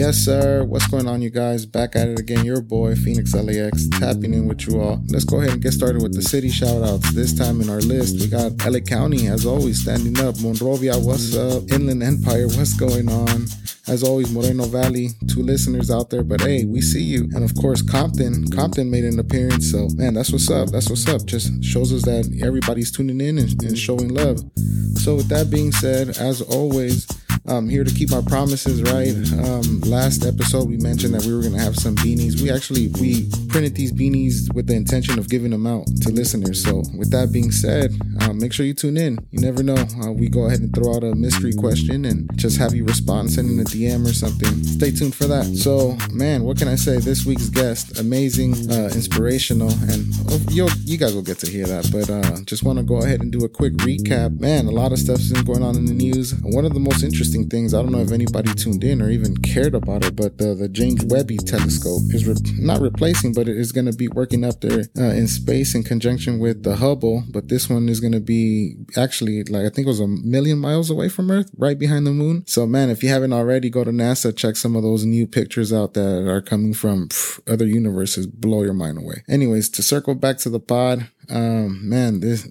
Yes, sir. What's going on, you guys? Back at it again. Your boy, Fenix LAX, tapping in with you all. Let's go ahead and get started with the city shout outs. This time in our list, we got LA County, as always, standing up. Monrovia, what's up? Inland Empire, what's going on? As always, Moreno Valley, two listeners out there, but hey, we see you. And of course, Compton. Compton made an appearance, so man, that's what's up. That's what's up. Just shows us that everybody's tuning in and, and showing love. So, with that being said, as always, I'm here to keep my promises, right? Um, last episode we mentioned that we were gonna have some beanies. We actually we printed these beanies with the intention of giving them out to listeners. So with that being said, uh, make sure you tune in. You never know. Uh, we go ahead and throw out a mystery question and just have you respond, sending a DM or something. Stay tuned for that. So man, what can I say? This week's guest, amazing, uh, inspirational, and oh, you you guys will get to hear that. But uh, just want to go ahead and do a quick recap. Man, a lot of stuff's been going on in the news. One of the most interesting interesting things. I don't know if anybody tuned in or even cared about it, but the, the James Webb telescope is re- not replacing, but it is going to be working up there uh, in space in conjunction with the Hubble. But this one is going to be actually like, I think it was a million miles away from Earth, right behind the moon. So man, if you haven't already, go to NASA, check some of those new pictures out that are coming from pff, other universes, blow your mind away. Anyways, to circle back to the pod, um, man, this,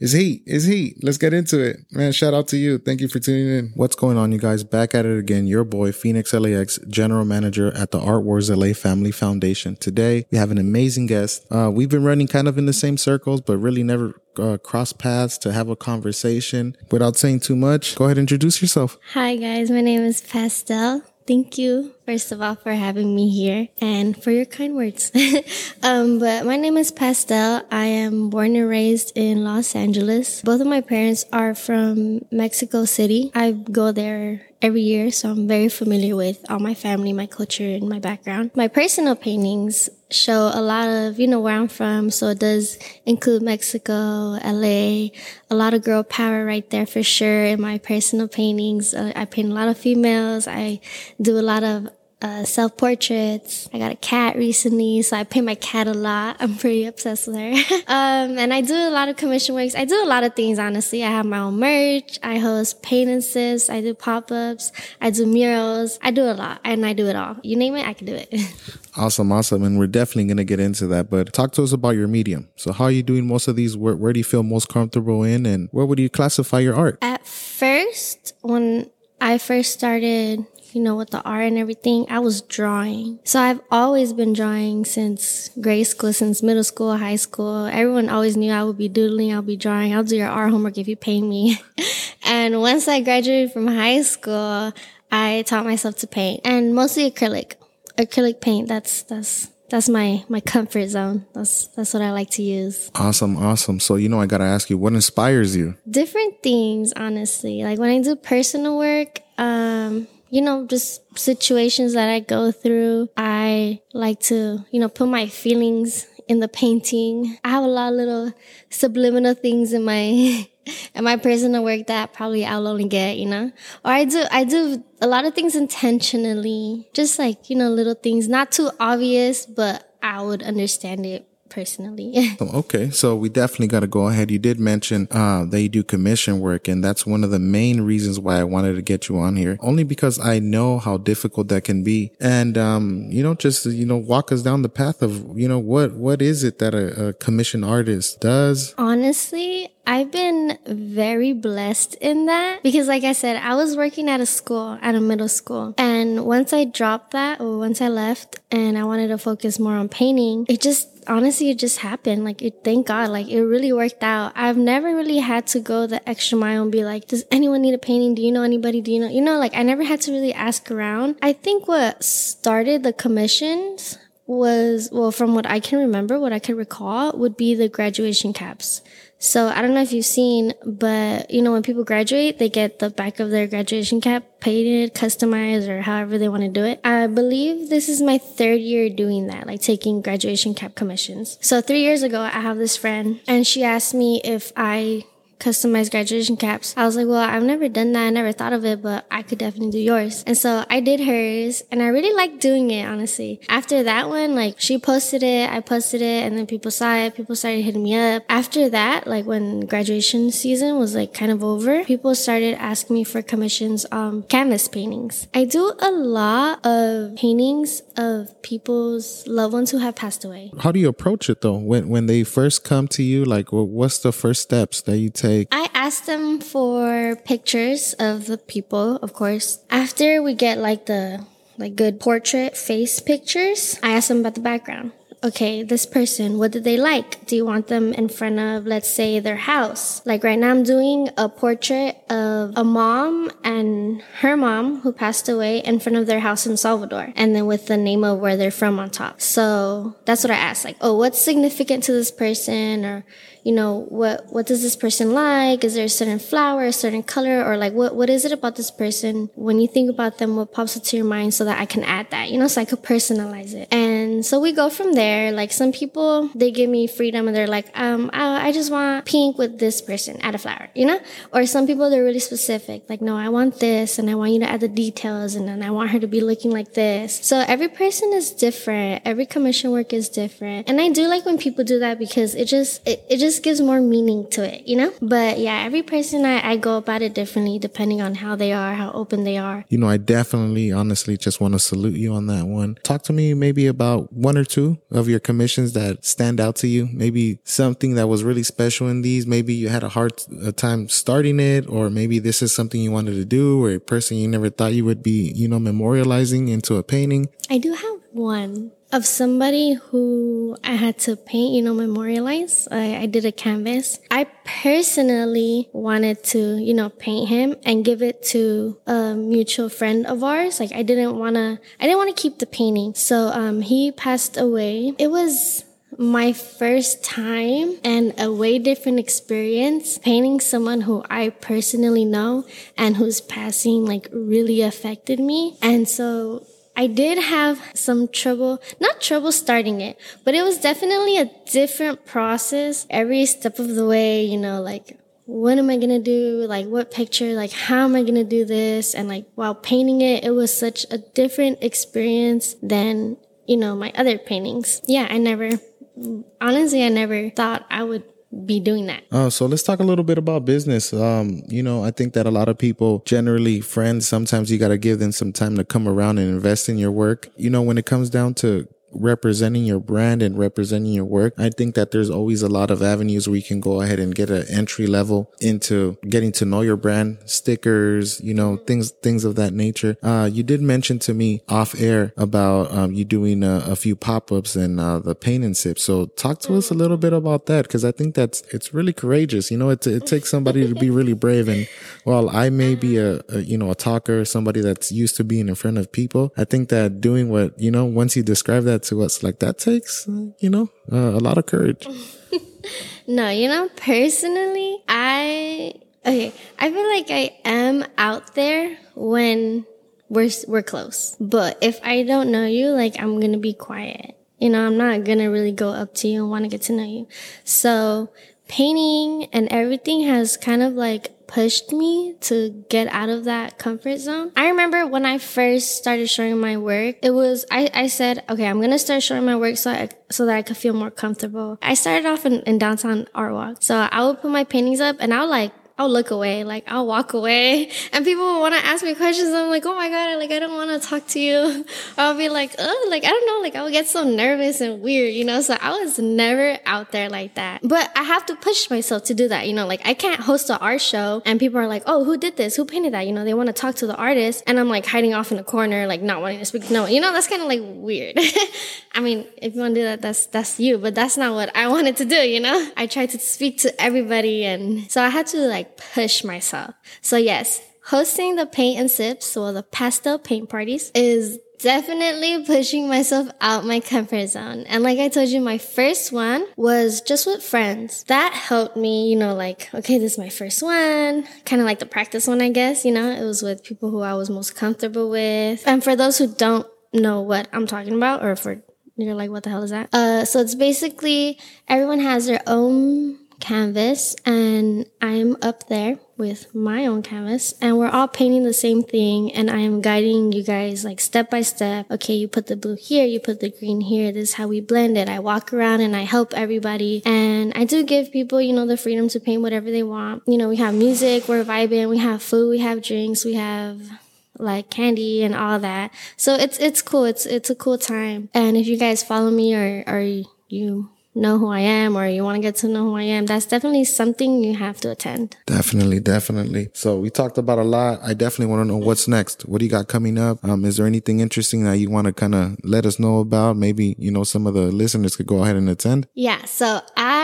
is heat. Is heat. Let's get into it. Man, shout out to you. Thank you for tuning in. What's going on, you guys? Back at it again. Your boy, Fenix LAX, General Manager at the Art Wars LA Family Foundation. Today, we have an amazing guest. Uh, we've been running kind of in the same circles, but really never uh, cross paths to have a conversation. Without saying too much, go ahead and introduce yourself. Hi, guys. My name is Pastel. Thank you, first of all, for having me here and for your kind words. um, but my name is Pastel. I am born and raised in Los Angeles. Both of my parents are from Mexico City. I go there every year, so I'm very familiar with all my family, my culture, and my background. My personal paintings show a lot of, you know, where I'm from. So it does include Mexico, LA, a lot of girl power right there for sure in my personal paintings. Uh, I paint a lot of females. I do a lot of uh, self portraits. I got a cat recently, so I paint my cat a lot. I'm pretty obsessed with her. um, and I do a lot of commission works. I do a lot of things, honestly. I have my own merch. I host paint and I do pop ups. I do murals. I do a lot and I do it all. You name it, I can do it. awesome, awesome. And we're definitely going to get into that. But talk to us about your medium. So, how are you doing most of these? Where, where do you feel most comfortable in? And where would you classify your art? At first, when I first started you know, with the art and everything, I was drawing. So I've always been drawing since grade school, since middle school, high school. Everyone always knew I would be doodling, I'll be drawing, I'll do your art homework if you pay me. and once I graduated from high school, I taught myself to paint and mostly acrylic. Acrylic paint, that's, that's, that's my my comfort zone. That's that's what I like to use. Awesome, awesome. So you know, I gotta ask you, what inspires you? Different things, honestly. Like when I do personal work, um, you know, just situations that I go through. I like to, you know, put my feelings in the painting. I have a lot of little subliminal things in my in my personal work that probably I'll only get, you know. Or I do I do a lot of things intentionally. Just like, you know, little things, not too obvious, but I would understand it personally. okay, so we definitely got to go ahead. You did mention uh, that you do commission work, and that's one of the main reasons why I wanted to get you on here. Only because I know how difficult that can be, and um, you know, just you know, walk us down the path of you know what what is it that a, a commission artist does. Honestly, I've been very blessed in that because, like I said, I was working at a school, at a middle school. And once I dropped that, or once I left and I wanted to focus more on painting, it just honestly, it just happened. Like, it, thank God, like, it really worked out. I've never really had to go the extra mile and be like, does anyone need a painting? Do you know anybody? Do you know? You know, like, I never had to really ask around. I think what started the commissions was, well, from what I can remember, what I can recall would be the graduation caps. So I don't know if you've seen, but you know, when people graduate, they get the back of their graduation cap painted, customized, or however they want to do it. I believe this is my third year doing that, like taking graduation cap commissions. So three years ago, I have this friend and she asked me if I customized graduation caps. I was like, well, I've never done that. I never thought of it, but I could definitely do yours. And so I did hers and I really liked doing it, honestly. After that one, like she posted it, I posted it, and then people saw it. People started hitting me up. After that, like when graduation season was like kind of over, people started asking me for commissions on canvas paintings. I do a lot of paintings of people's loved ones who have passed away. How do you approach it though? When when they first come to you, like what's the first steps that you take? I ask them for pictures of the people, of course. After we get like the like good portrait face pictures, I ask them about the background okay, this person, what do they like? Do you want them in front of, let's say, their house? Like right now, I'm doing a portrait of a mom and her mom who passed away in front of their house in Salvador, and then with the name of where they're from on top. So that's what I asked, like, oh, what's significant to this person, or you know, what what does this person like? Is there a certain flower, a certain color, or like what what is it about this person? When you think about them, what pops into your mind so that I can add that, you know, so I could personalize it. And so we go from there. Like some people, they give me freedom and they're like, um, I, I just want pink with this person, add a flower, you know? Or some people they're really specific, like, no, I want this and I want you to add the details and then I want her to be looking like this. So every person is different. Every commission work is different. And I do like when people do that because it just it, it just gives more meaning to it, you know? But yeah, every person I, I go about it differently depending on how they are, how open they are. You know, I definitely honestly just want to salute you on that one. Talk to me maybe about one or two of your commissions that stand out to you. Maybe something that was really special in these. Maybe you had a hard time starting it, or maybe this is something you wanted to do, or a person you never thought you would be, you know, memorializing into a painting. I do have one of somebody who I had to paint, you know, memorialize. I, I, did a canvas. I personally wanted to, you know, paint him and give it to a mutual friend of ours. Like I didn't want to, I didn't want to keep the painting. So, um, he passed away. It was my first time and a way different experience painting someone who I personally know and whose passing like really affected me. And so I did have some trouble, not trouble starting it, but it was definitely a different process every step of the way, you know, like what am I gonna do? Like what picture? Like how am I gonna do this? And like while painting it, it was such a different experience than, you know, my other paintings. Yeah, I never, honestly, I never thought I would be doing that. Uh, so let's talk a little bit about business. Um, you know, I think that a lot of people, generally friends, sometimes you got to give them some time to come around and invest in your work. You know, when it comes down to representing your brand and representing your work, I think that there's always a lot of avenues where you can go ahead and get an entry level into getting to know your brand, stickers, you know, things, things of that nature. Uh, you did mention to me off air about, um, you doing a, a few pop-ups and, uh, the paint and sip. So talk to us a little bit about that. Cause I think that's, it's really courageous. You know, it, it takes somebody to be really brave. And while I may be a, a, you know, a talker, somebody that's used to being in front of people, I think that doing what, you know, once you describe that to us. Like that takes, you know, uh, a lot of courage. no, you know, personally, I okay, I feel like I am out there when we're we're close. But if I don't know you, like I'm gonna be quiet. You know, I'm not gonna really go up to you and want to get to know you. So painting and everything has kind of like pushed me to get out of that comfort zone. I remember when I first started showing my work, it was, I, I said, okay, I'm to start showing my work so I, so that I could feel more comfortable. I started off in, in downtown art walk. So I would put my paintings up and I would like I'll look away, like I'll walk away, and people will want to ask me questions. I'm like, oh my god, like I don't want to talk to you. I'll be like, oh, like I don't know, like I would get so nervous and weird, you know. So I was never out there like that. But I have to push myself to do that, you know. Like I can't host an art show and people are like, oh, who did this? Who painted that? You know, they want to talk to the artist, and I'm like hiding off in a corner, like not wanting to speak. No, you know, that's kind of like weird. I mean, if you want to do that, that's that's you, but that's not what I wanted to do, you know. I tried to speak to everybody, and so I had to like push myself. So yes, hosting the paint and sips or the pastel paint parties is definitely pushing myself out my comfort zone. And like I told you, my first one was just with friends. That helped me, you know, like, okay, this is my first one. Kind of like the practice one, I guess, you know, it was with people who I was most comfortable with. And for those who don't know what I'm talking about, or for you're like, what the hell is that? Uh, so it's basically everyone has their own canvas and I'm up there with my own canvas and we're all painting the same thing and I am guiding you guys like step by step. Okay, you put the blue here, you put the green here. This is how we blend it. I walk around and I help everybody and I do give people, you know, the freedom to paint whatever they want. You know, we have music, we're vibing, we have food, we have drinks, we have like candy and all that. So it's it's cool. It's it's a cool time. And if you guys follow me or or you know who I am or you want to get to know who I am, that's definitely something you have to attend. Definitely, definitely. So we talked about a lot. I definitely want to know what's next. What do you got coming up? Um, is there anything interesting that you want to kind of let us know about? Maybe, you know, some of the listeners could go ahead and attend. Yeah. So I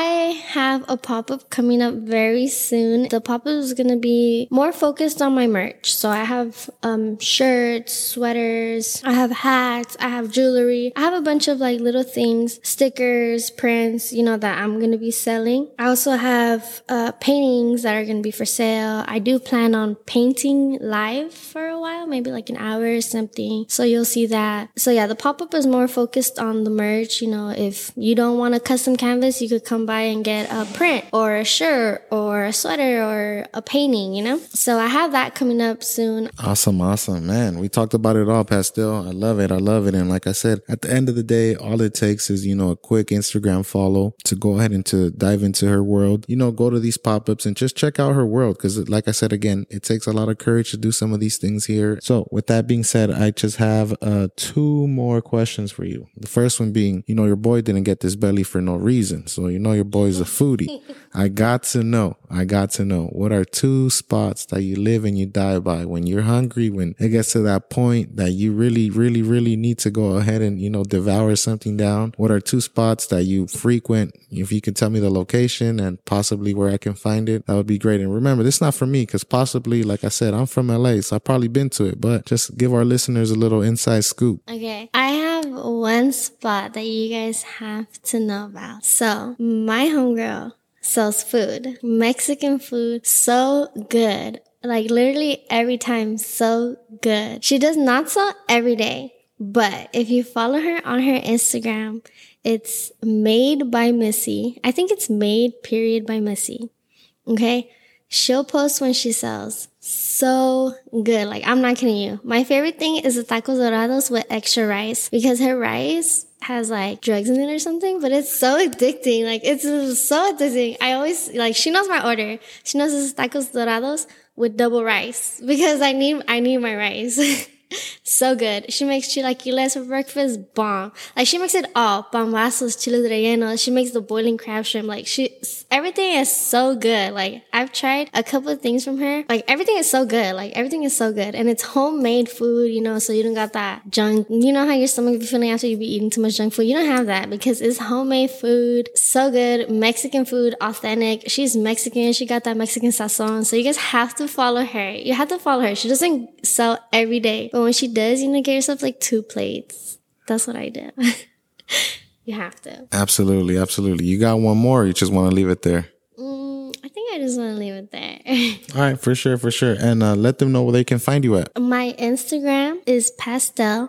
have a pop up coming up very soon. The pop up is going to be more focused on my merch. So I have um, shirts, sweaters, I have hats, I have jewelry, I have a bunch of like little things, stickers, prints you know, that I'm going to be selling. I also have uh, paintings that are going to be for sale. I do plan on painting live for a while, maybe like an hour or something. So you'll see that. So yeah, the pop up is more focused on the merch. You know, if you don't want a custom canvas, you could come by and get a print or a shirt or a sweater or a painting, you know? So I have that coming up soon. Awesome, awesome. Man, we talked about it all, Pastel. I love it. I love it. And like I said, at the end of the day, all it takes is, you know, a quick Instagram follow to go ahead and to dive into her world. You know, go to these pop ups and just check out her world. Cause like I said again, it takes a lot of courage to do some of these things here. So with that being said, I just have uh, two more questions for you. The first one being, you know, your boy didn't get this belly for no reason. So you know your boy's a foodie. I got to know, I got to know what are two spots that you live and you die by when you're hungry, when it gets to that point that you really, really, really need to go ahead and, you know, devour something down. What are two spots that you frequent? If you can tell me the location and possibly where I can find it, that would be great. And remember, this is not for me because possibly, like I said, I'm from LA, so I've probably been to it, but just give our listeners a little inside scoop. Okay. I have one spot that you guys have to know about. So my homegirl, sells food. Mexican food, so good. Like literally every time, so good. She does not sell every day, but if you follow her on her Instagram, it's made by Missy. I think it's made period by Missy. Okay. She'll post when she sells. So good. Like, I'm not kidding you. My favorite thing is the tacos dorados with extra rice because her rice has like drugs in it or something, but it's so addicting. Like it's so addicting. I always like she knows my order. She knows it's tacos dorados with double rice because I need I need my rice. so good. She makes chilaquiles for breakfast, bomb. Like she makes it all. Pambazos, chiles rellenos. She makes the boiling crab shrimp. Like she, everything is so good. Like I've tried a couple of things from her. Like everything is so good. Like everything is so good. And it's homemade food, you know, so you don't got that junk. You know how your stomach be feeling after you be eating too much junk food? You don't have that because it's homemade food. So good. Mexican food, authentic. She's Mexican. She got that Mexican sazon. So you guys have to follow her. You have to follow her. She doesn't sell every day. But when she does, you know, get yourself like two plates. That's what I did. you have to. Absolutely, absolutely. You got one more. you just want to leave it there. Mm, I think I just want to leave it there. All right, for sure, for sure. And uh, let them know where they can find you at. My Instagram is pastel.ol.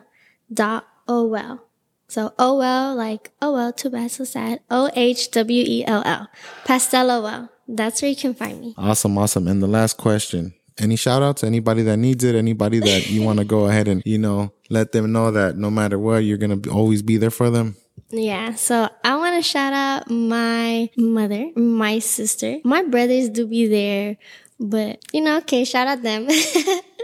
So O L like oh well, too bad, so sad. O H W E L L. Pastel O L. That's where you can find me. Awesome, awesome. And the last question any shout outs to anybody that needs it anybody that you want to go ahead and you know let them know that no matter what you're gonna always be there for them yeah, so I want to shout out my mother, my sister. My brothers do be there, but you know, okay, shout out them.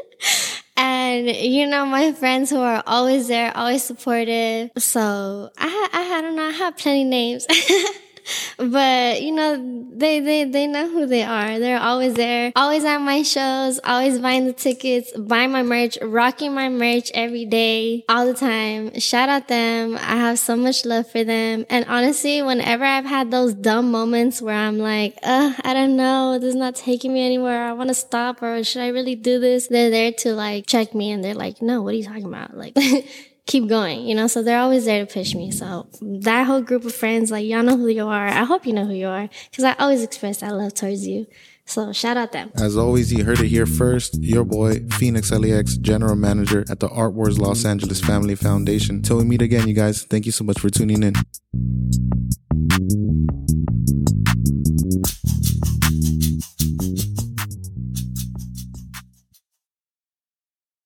and you know, my friends who are always there, always supportive. So I, I, I don't know, I have plenty names. but you know they they they know who they are. They're always there always at my shows always buying the tickets buying my merch rocking my merch every day all the time. Shout out them. I have so much love for them. And honestly whenever i've had those dumb moments where i'm like uh i don't know. This is not taking me anywhere. I want to stop or should i really do this? They're there to like check me and they're like no what are you talking about? Like keep going, you know? So they're always there to push me. So that whole group of friends, like, y'all know who you are. I hope you know who you are because I always express that love towards you. So shout out them. As always, you heard it here first. Your boy, Fenix LAX, General Manager at the Art Wars Los Angeles Family Foundation. Till we meet again, you guys, thank you so much for tuning in.